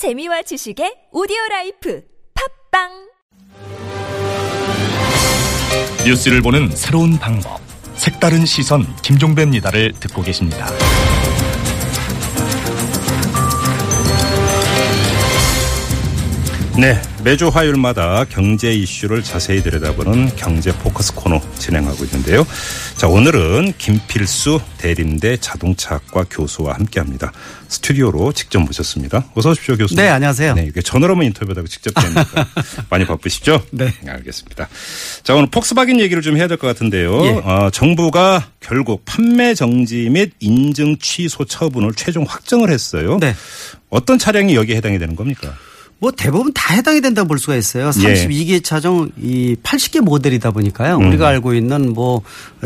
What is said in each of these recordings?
재미와 지식의 오디오 라이프 팟빵 뉴스를 보는 새로운 방법. 색다른 시선 김종배입니다를 듣고 계십니다. 네, 매주 화요일마다 경제 이슈를 자세히 들여다보는 경제 포커스 코너 진행하고 있는데요. 자, 오늘은 김필수 대림대 자동차학과 교수와 함께합니다. 스튜디오로 직접 모셨습니다. 어서 오십시오, 교수님. 네, 안녕하세요. 네, 이게 전화로만 인터뷰하다가 직접 되니까 많이 바쁘시죠? 네. 알겠습니다. 자, 오늘 폭스바겐 얘기를 좀 해야 될 것 같은데요. 예. 어, 정부가 결국 판매 정지 및 인증 취소 처분을 최종 확정을 했어요. 네. 어떤 차량이 여기에 해당이 되는 겁니까? 뭐 대부분 다 해당이 된다고 볼 수가 있어요. 예. 32개 차종 이 80개 모델이다 보니까요. 음. 우리가 알고 있는 뭐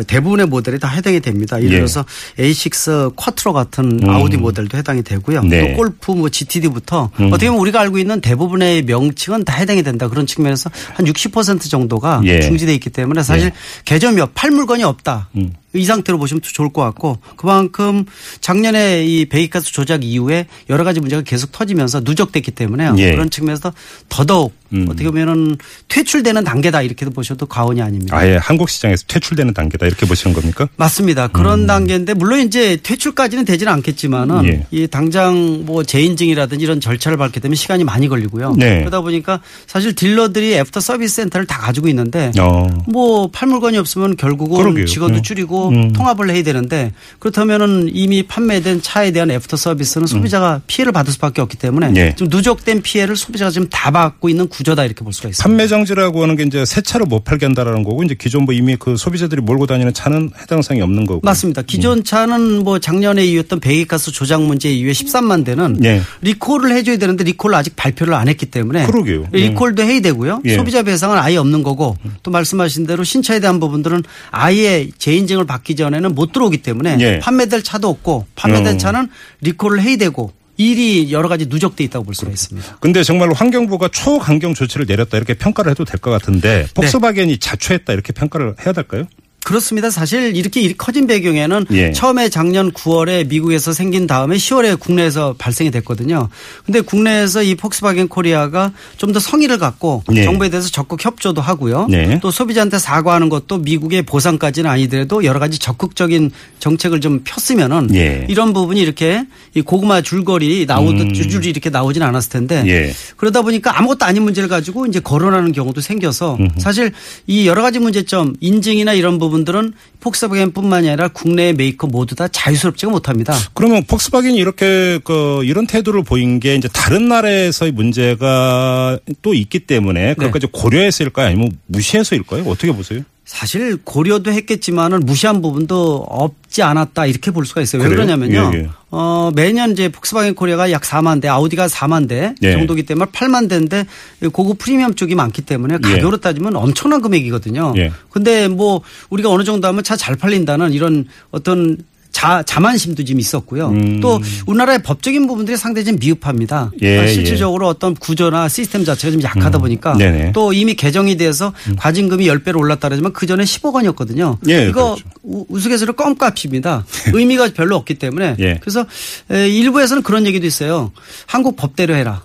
대부분의 모델이 다 해당이 됩니다. 예를 예. 들어서 A6 쿼트로 같은 음. 아우디 모델도 해당이 되고요. 네. 또 골프 뭐 GTD부터 음. 어떻게 보면 우리가 알고 있는 대부분의 명칭은 다 해당이 된다. 그런 측면에서 한 60% 정도가 예. 중지돼 있기 때문에 사실 개점이 없, 팔 물건이 없다. 음. 이 상태로 보시면 좋을 것 같고 그만큼 작년에 이 배기가스 조작 이후에 여러 가지 문제가 계속 터지면서 누적됐기 때문에요. 예. 그런 측면에서 더더욱 음. 어떻게 보면은 퇴출되는 단계다 이렇게도 보셔도 과언이 아닙니다. 아예 한국 시장에서 퇴출되는 단계다 이렇게 보시는 겁니까? 맞습니다. 그런 단계인데 물론 이제 퇴출까지는 되지는 않겠지만은 음. 예. 이 당장 뭐 재인증이라든지 이런 절차를 밟게 되면 시간이 많이 걸리고요. 네. 그러다 보니까 사실 딜러들이 애프터 서비스 센터를 다 가지고 있는데 어. 뭐 팔 물건이 없으면 결국은 그러게요. 직원도 네. 줄이고 음. 통합을 해야 되는데 그렇다면은 이미 판매된 차에 대한 애프터 서비스는 소비자가 피해를 받을 수밖에 없기 때문에 음. 예. 좀 누적된 피해를 소비자가 지금 다 받고 있는 구조다 이렇게 볼 수가 있습니다. 판매 정지라고 하는 게 이제 새 차를 못 팔게 한다라는 거고 이제 기존 뭐 이미 그 소비자들이 몰고 다니는 차는 해당 사항이 없는 거고. 맞습니다. 기존 차는 뭐 작년에 있었던 배기가스 조작 문제 이후에 13만 대는 예. 리콜을 해줘야 되는데 리콜을 아직 발표를 안 했기 때문에 그러게요. 리콜도 해야 되고요. 예. 소비자 배상은 아예 없는 거고 또 말씀하신 대로 신차에 대한 부분들은 아예 재인증을 받기 전에는 못 들어오기 때문에 예. 판매될 차도 없고 판매된 어. 차는 리콜을 해야 되고 일이 여러 가지 누적돼 있다고 볼 수가 있습니다. 근데 정말 환경부가 초강경 조치를 내렸다 이렇게 평가를 해도 될것 네. 같은데 폭스바겐이 자초했다 이렇게 평가를 해야 될까요? 그렇습니다. 사실 이렇게 일- 커진 배경에는 예. 처음에 작년 9월에 미국에서 생긴 다음에 10월에 국내에서 발생이 됐거든요. 근데 국내에서 이 폭스바겐 코리아가 좀 더 성의를 갖고 예. 정부에 대해서 적극 협조도 하고요. 네. 또 소비자한테 사과하는 것도 미국의 보상까지는 아니더라도 여러 가지 적극적인 정책을 좀 폈으면은 예. 이런 부분이 이렇게 이 고구마 줄거리 나오듯 음. 줄줄이 이렇게 나오진 않았을 텐데 예. 그러다 보니까 아무것도 아닌 문제를 가지고 이제 거론하는 경우도 생겨서 사실 이 여러 가지 문제점 인증이나 이런 부분들은 폭스바겐뿐만이 아니라 국내의 메이커 모두 다 자유스럽지가 못합니다. 그러면 폭스바겐이 이렇게 그 이런 태도를 보인 게 이제 다른 나라에서의 문제가 또 있기 네. 때문에 그것까지 고려해서일까요? 아니면 무시해서일까요? 어떻게 보세요? 사실 고려도 했겠지만은 무시한 부분도 없지 않았다 이렇게 볼 수가 있어요. 왜 그래요? 그러냐면요. 예, 예. 어, 매년 이제 폭스바겐 코리아가 약 4만 대, 아우디가 4만 대 예. 정도기 때문에 8만 대인데 고급 프리미엄 쪽이 많기 때문에 가격으로 따지면 엄청난 금액이거든요. 예. 근데 뭐 우리가 어느 정도 하면 차 잘 팔린다는 이런 어떤 자, 자만심도 좀 있었고요. 음. 또 우리나라의 법적인 부분들이 상당히 좀 미흡합니다. 예, 그러니까 실질적으로 어떤 구조나 시스템 자체가 좀 약하다 보니까 네네. 음. 또 이미 개정이 돼서 과징금이 10배로 올랐다 그러지만 그 전에 10억 원이었거든요. 예, 이거 그렇죠. 우- 우스갯소리로 껌값입니다. 의미가 별로 없기 때문에 예. 그래서 에, 일부에서는 그런 얘기도 있어요. 한국 법대로 해라.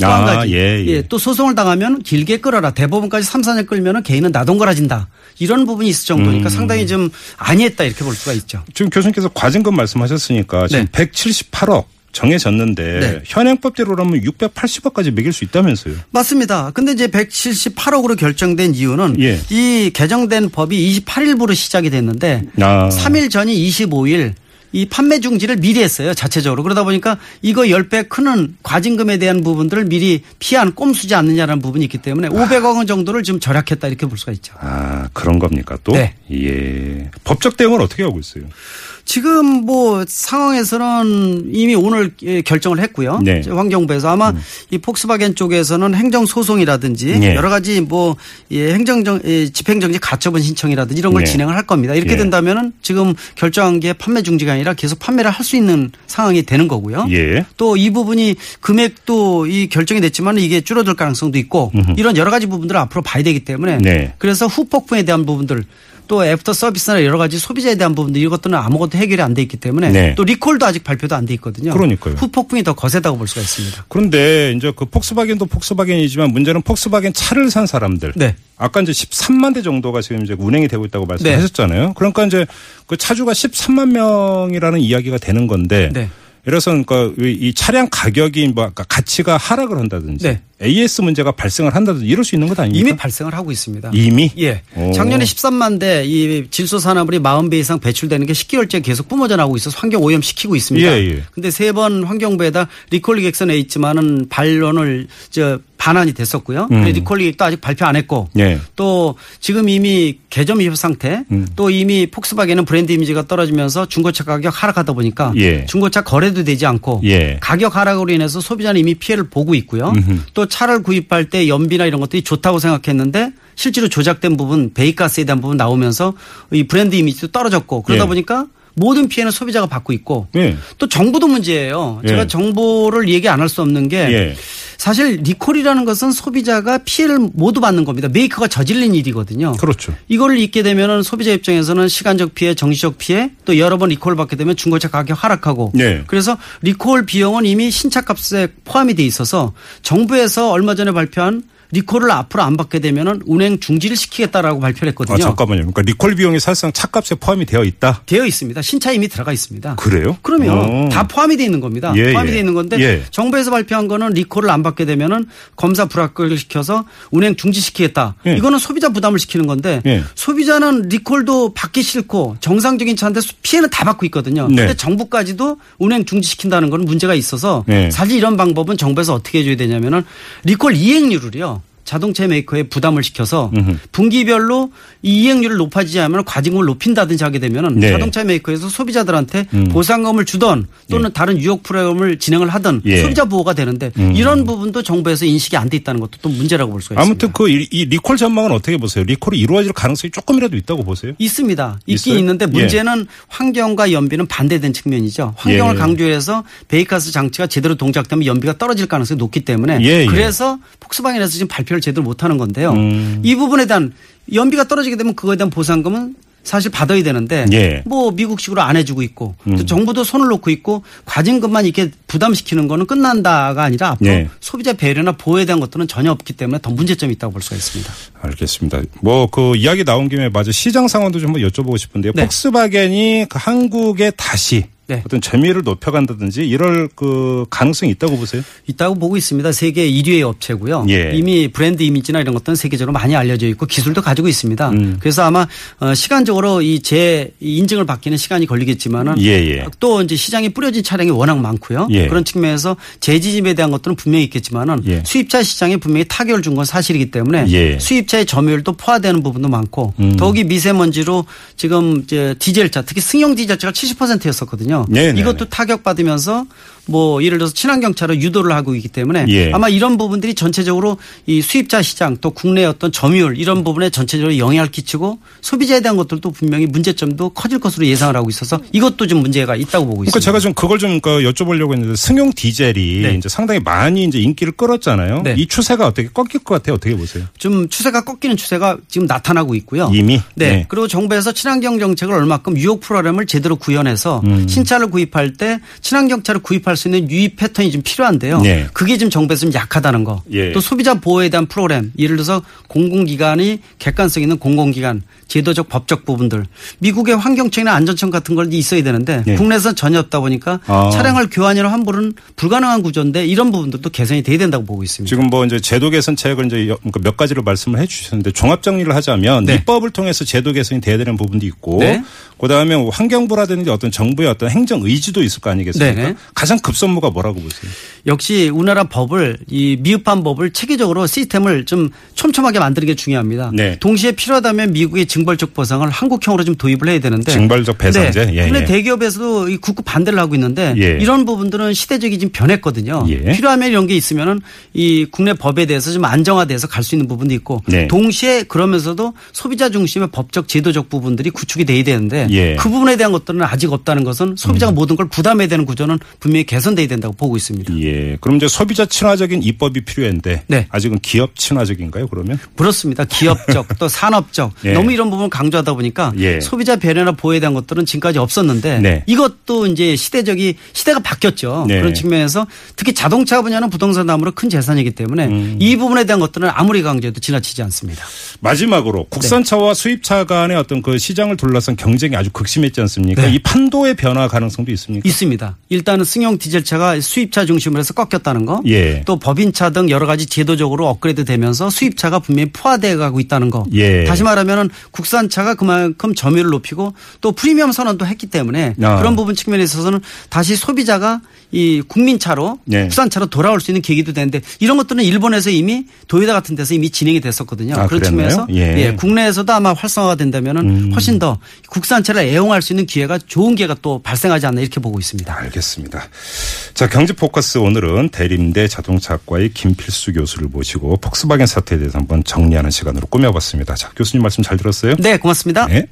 또한 아, 가지. 예, 예. 또 소송을 당하면 길게 끌어라. 대법원까지 3, 4년 끌면은 개인은 나동거라진다. 이런 부분이 있을 정도니까 음. 상당히 좀 아니했다 이렇게 볼 수가 있죠. 지금 교수님께서 과징금 말씀하셨으니까 지금 네. 178억 정해졌는데 네. 현행법대로라면 680억까지 매길 수 있다면서요. 맞습니다. 근데 이제 178억으로 결정된 이유는 예. 이 개정된 법이 28일부로 시작이 됐는데 아. 3일 전이 25일 이 판매 중지를 미리 했어요. 자체적으로. 그러다 보니까 이거 10배 크는 과징금에 대한 부분들을 미리 피한 꼼수지 않느냐라는 부분이 있기 때문에 500억 원 정도를 지금 절약했다 이렇게 볼 수가 있죠. 아, 그런 겁니까 또? 네. 예. 법적 대응은 어떻게 하고 있어요? 지금 뭐 상황에서는 이미 오늘 예, 결정을 했고요. 네. 환경부에서 아마 이 폭스바겐 쪽에서는 행정 소송이라든지 네. 여러 가지 뭐 예, 행정정 예, 집행정지 가처분 신청이라든지 이런 걸 네. 진행을 할 겁니다. 이렇게 예. 된다면은 지금 결정한 게 판매 중지가 아니라 계속 판매를 할 수 있는 상황이 되는 거고요. 예. 또이 부분이 금액도 이 결정이 됐지만 이게 줄어들 가능성도 있고 이런 여러 가지 부분들을 앞으로 봐야 되기 때문에 네. 그래서 후폭풍에 대한 부분들 또 애프터 서비스나 여러 가지 소비자에 대한 부분들 이것들은 아무것도 해결이 안 돼 있기 때문에 네. 또 리콜도 아직 발표도 안 돼 있거든요. 그러니까요. 후폭풍이 더 거세다고 볼 수가 있습니다. 그런데 이제 그 폭스바겐도 폭스바겐이지만 문제는 폭스바겐 차를 산 사람들. 네. 아까 이제 13만 대 정도가 지금 이제 운행이 되고 있다고 말씀하셨잖아요. 그러니까 이제 그 차주가 13만 명이라는 이야기가 되는 건데. 네. 이래서 그러니까 이 차량 가격이 뭐 가치가 하락을 한다든지 네. AS 문제가 발생을 한다든지 이럴 수 있는 것 아닙니까? 이미 발생을 하고 있습니다. 이미? 예. 오. 작년에 13만 대 이 질소 산화물이 40배 이상 배출되는 게 10개월째 계속 뿜어져 나오고 있어서 환경 오염 시키고 있습니다. 예, 예. 근데 세 번 환경부에다 리콜 계획서 냈지만은 반려를 저 반환이 됐었고요. 음. 근데 리콜 계획도 아직 발표 안 했고 예. 또 지금 이미 개점 위협 상태 음. 또 이미 폭스바겐은 브랜드 이미지가 떨어지면서 중고차 가격 하락하다 보니까 예. 중고차 거래도 되지 않고 예. 가격 하락으로 인해서 소비자는 이미 피해를 보고 있고요. 또 차를 구입할 때 연비나 이런 것들이 좋다고 생각했는데 실제로 조작된 부분 베이가스에 대한 부분 나오면서 이 브랜드 이미지도 떨어졌고 그러다 예. 보니까 모든 피해는 소비자가 받고 있고 예. 또 정부도 문제예요. 예. 제가 정보를 얘기 안 할 수 없는 게 예. 사실 리콜이라는 것은 소비자가 피해를 모두 받는 겁니다. 메이커가 저지른 일이거든요. 그렇죠. 이거를 잊게 되면은 소비자 입장에서는 시간적 피해, 정신적 피해, 또 여러 번 리콜을 받게 되면 중고차 가격 하락하고. 네. 그래서 리콜 비용은 이미 신차 값에 포함이 돼 있어서 정부에서 얼마 전에 발표한 리콜을 앞으로 안 받게 되면은 운행 중지를 시키겠다라고 발표를 했거든요. 아, 잠깐만요. 그러니까 리콜 비용이 사실상 차값에 포함이 되어 있다. 되어 있습니다. 신차 이미 들어가 있습니다. 그래요? 그러면 어. 다 포함이 돼 있는 겁니다. 예, 포함이 예. 돼 있는 건데 예. 정부에서 발표한 거는 리콜을 안 받게 되면은 검사 불합격을 시켜서 운행 중지시키겠다. 예. 이거는 소비자 부담을 시키는 건데 예. 소비자는 리콜도 받기 싫고 정상적인 차인데 피해는 다 받고 있거든요. 네. 근데 정부까지도 운행 중지시킨다는 건 문제가 있어서 예. 사실 이런 방법은 정부에서 어떻게 해줘야 되냐면은 리콜 이행률을요. 자동차 메이커에 부담을 시켜서 음흠. 분기별로 이 이행률을 높아지지 않으면 과징금을 높인다든지 하게 되면은 네. 자동차 메이커에서 소비자들한테 보상금을 주던 또는 다른 유혹 프로그램을 진행을 하든 예. 소비자 보호가 되는데 이런 부분도 정부에서 인식이 안 돼 있다는 것도 또 문제라고 볼 수가 아무튼 있습니다. 그이 리콜 전망은 어떻게 보세요? 리콜이 이루어질 가능성이 조금이라도 있다고 보세요? 있습니다. 있긴 있어요? 있는데 예. 문제는 환경과 연비는 반대된 측면이죠. 환경을 예. 강조해서 배기가스 장치가 제대로 동작되면 연비가 떨어질 가능성이 높기 때문에 예, 예. 그래서 폭스바겐에서 지금 발표를 제대로 못하는 건데요. 음. 이 부분에 대한 연비가 떨어지게 되면 그거에 대한 보상금은 사실 받아야 되는데 예. 뭐 미국식으로 안 해주고 있고 또 정부도 손을 놓고 있고 과징금만 이렇게 부담시키는 거는 끝난다가 아니라 앞으로 예. 소비자 배려나 보호에 대한 것들은 전혀 없기 때문에 더 문제점이 있다고 볼 수가 있습니다. 알겠습니다. 뭐 그 이야기 나온 김에 맞아 시장 상황도 좀 한번 여쭤보고 싶은데요. 네. 폭스바겐이 그 한국에 다시 네. 어떤 점유율을 높여간다든지 이럴 그 가능성이 있다고 보세요? 있다고 보고 있습니다. 세계 1위의 업체고요. 예. 이미 브랜드 이미지나 이런 것들은 세계적으로 많이 알려져 있고 기술도 가지고 있습니다. 음. 그래서 아마 어, 시간적으로 이재 인증을 받기는 시간이 걸리겠지만은 예, 예. 또 이제 시장에 뿌려진 차량이 워낙 많고요. 예. 그런 측면에서 재지짐에 대한 것들은 분명히 있겠지만은 예. 수입차 시장에 분명히 타격을 준 건 사실이기 때문에 예. 수입차의 점유율도 포화되는 부분도 많고 음. 더욱이 미세먼지로 지금 이제 디젤차 특히 승용 디젤차가 70%였었거든요. 네, 네, 이것도 네. 타격받으면서 뭐 예를 들어서 친환경 차로 유도를 하고 있기 때문에 예. 아마 이런 부분들이 전체적으로 이 수입차 시장 또 국내 어떤 점유율 이런 부분에 전체적으로 영향을 끼치고 소비자에 대한 것들도 분명히 문제점도 커질 것으로 예상을 하고 있어서 이것도 좀 문제가 있다고 보고 그러니까 있습니다. 제가 좀 그걸 좀그 여쭤보려고 했는데 승용 디젤이 네. 이제 상당히 많이 이제 인기를 끌었잖아요. 네. 이 추세가 어떻게 꺾일 것 같아요? 어떻게 보세요? 좀 추세가 꺾이는 추세가 지금 나타나고 있고요. 이미? 네. 네. 그리고 정부에서 친환경 정책을 얼마큼 유혹 프로그램을 제대로 구현해서 음. 신차 를 구입할 때 친환경 차를 구입할 수 있는 유입 패턴이 좀 필요한데요. 네. 그게 지금 정부에서 좀 약하다는 거. 예. 또 소비자 보호에 대한 프로그램. 예를 들어서 공공기관이 객관성 있는 공공기관, 제도적 법적 부분들. 미국의 환경청이나 안전청 같은 걸 있어야 되는데 예. 국내에서는 전혀 없다 보니까 아. 차량을 교환이나 환불은 불가능한 구조인데 이런 부분들도 개선이 돼야 된다고 보고 있습니다. 지금 뭐 이제 제도 개선책을 이제 여- 그몇 가지로 말씀을 해 주셨는데 종합 정리를 하자면 네. 입법을 통해서 제도 개선이 돼야 되는 부분도 있고 네. 그다음에 뭐 환경부라든지 어떤 정부의 어떤 행정 의지도 있을 거 아니겠습니까? 네네. 가장 급선무가 뭐라고 보세요? 역시 우리나라 법을 이 미흡한 법을 체계적으로 시스템을 좀 촘촘하게 만드는 게 중요합니다. 네. 동시에 필요하다면 미국의 징벌적 보상을 한국형으로 좀 도입을 해야 되는데. 징벌적 배상제? 네. 예, 근데 예. 대기업에서도 이 국고 반대를 하고 있는데 예. 이런 부분들은 시대적이 지금 변했거든요. 예. 필요하면 이런 게 있으면은 이 국내 법에 대해서 좀 안정화돼서 갈 수 있는 부분도 있고 네. 동시에 그러면서도 소비자 중심의 법적 제도적 부분들이 구축이 돼야 되는데 예. 그 부분에 대한 것들은 아직 없다는 것은 소비자가 모든 걸 부담해야 되는 구조는 분명히 개선돼야 된다고 보고 있습니다. 예. 그럼 이제 소비자 친화적인 입법이 필요한데 네. 아직은 기업 친화적인가요? 그러면? 그렇습니다. 기업적 또 산업적 예. 너무 이런 부분을 강조하다 보니까 예. 소비자 배려나 보호에 대한 것들은 지금까지 없었는데 네. 이것도 이제 시대적이 시대가 바뀌었죠. 네. 그런 측면에서 특히 자동차 분야는 부동산 다음으로 큰 재산이기 때문에 음. 이 부분에 대한 것들은 아무리 강조해도 지나치지 않습니다. 마지막으로 국산차와 수입차 간의 어떤 그 시장을 둘러싼 경쟁이 아주 극심했지 않습니까? 네. 이 판도의 변화 가능성도 있습니까? 있습니다. 일단은 승용 디젤차가 수입차 중심으로 해서 꺾였다는 거. 예. 또 법인차 등 여러 가지 제도적으로 업그레이드 되면서 수입차가 분명히 포화되어 가고 있다는 거. 예. 다시 말하면 국산차가 그만큼 점유율을 높이고 또 프리미엄 선언도 했기 때문에 아. 그런 부분 측면에 있어서는 다시 소비자가 이 국민차로 예. 국산차로 돌아올 수 있는 계기도 되는데 이런 것들은 일본에서 이미 도요타 같은 데서 이미 진행이 됐었거든요. 아, 그런? 측면에서 예. 음. 예, 국내에서도 아마 활성화가 된다면은 훨씬 더 국산차를 애용할 수 있는 기회가 좋은 기회가 또 발생하지 않나 이렇게 보고 있습니다. 알겠습니다. 자, 경제 포커스 오늘은 대림대 자동차학과의 김필수 교수를 모시고 폭스바겐 사태에 대해서 한번 정리하는 시간으로 꾸며봤습니다. 자, 교수님 말씀 잘 들었어요? 네, 고맙습니다. 네.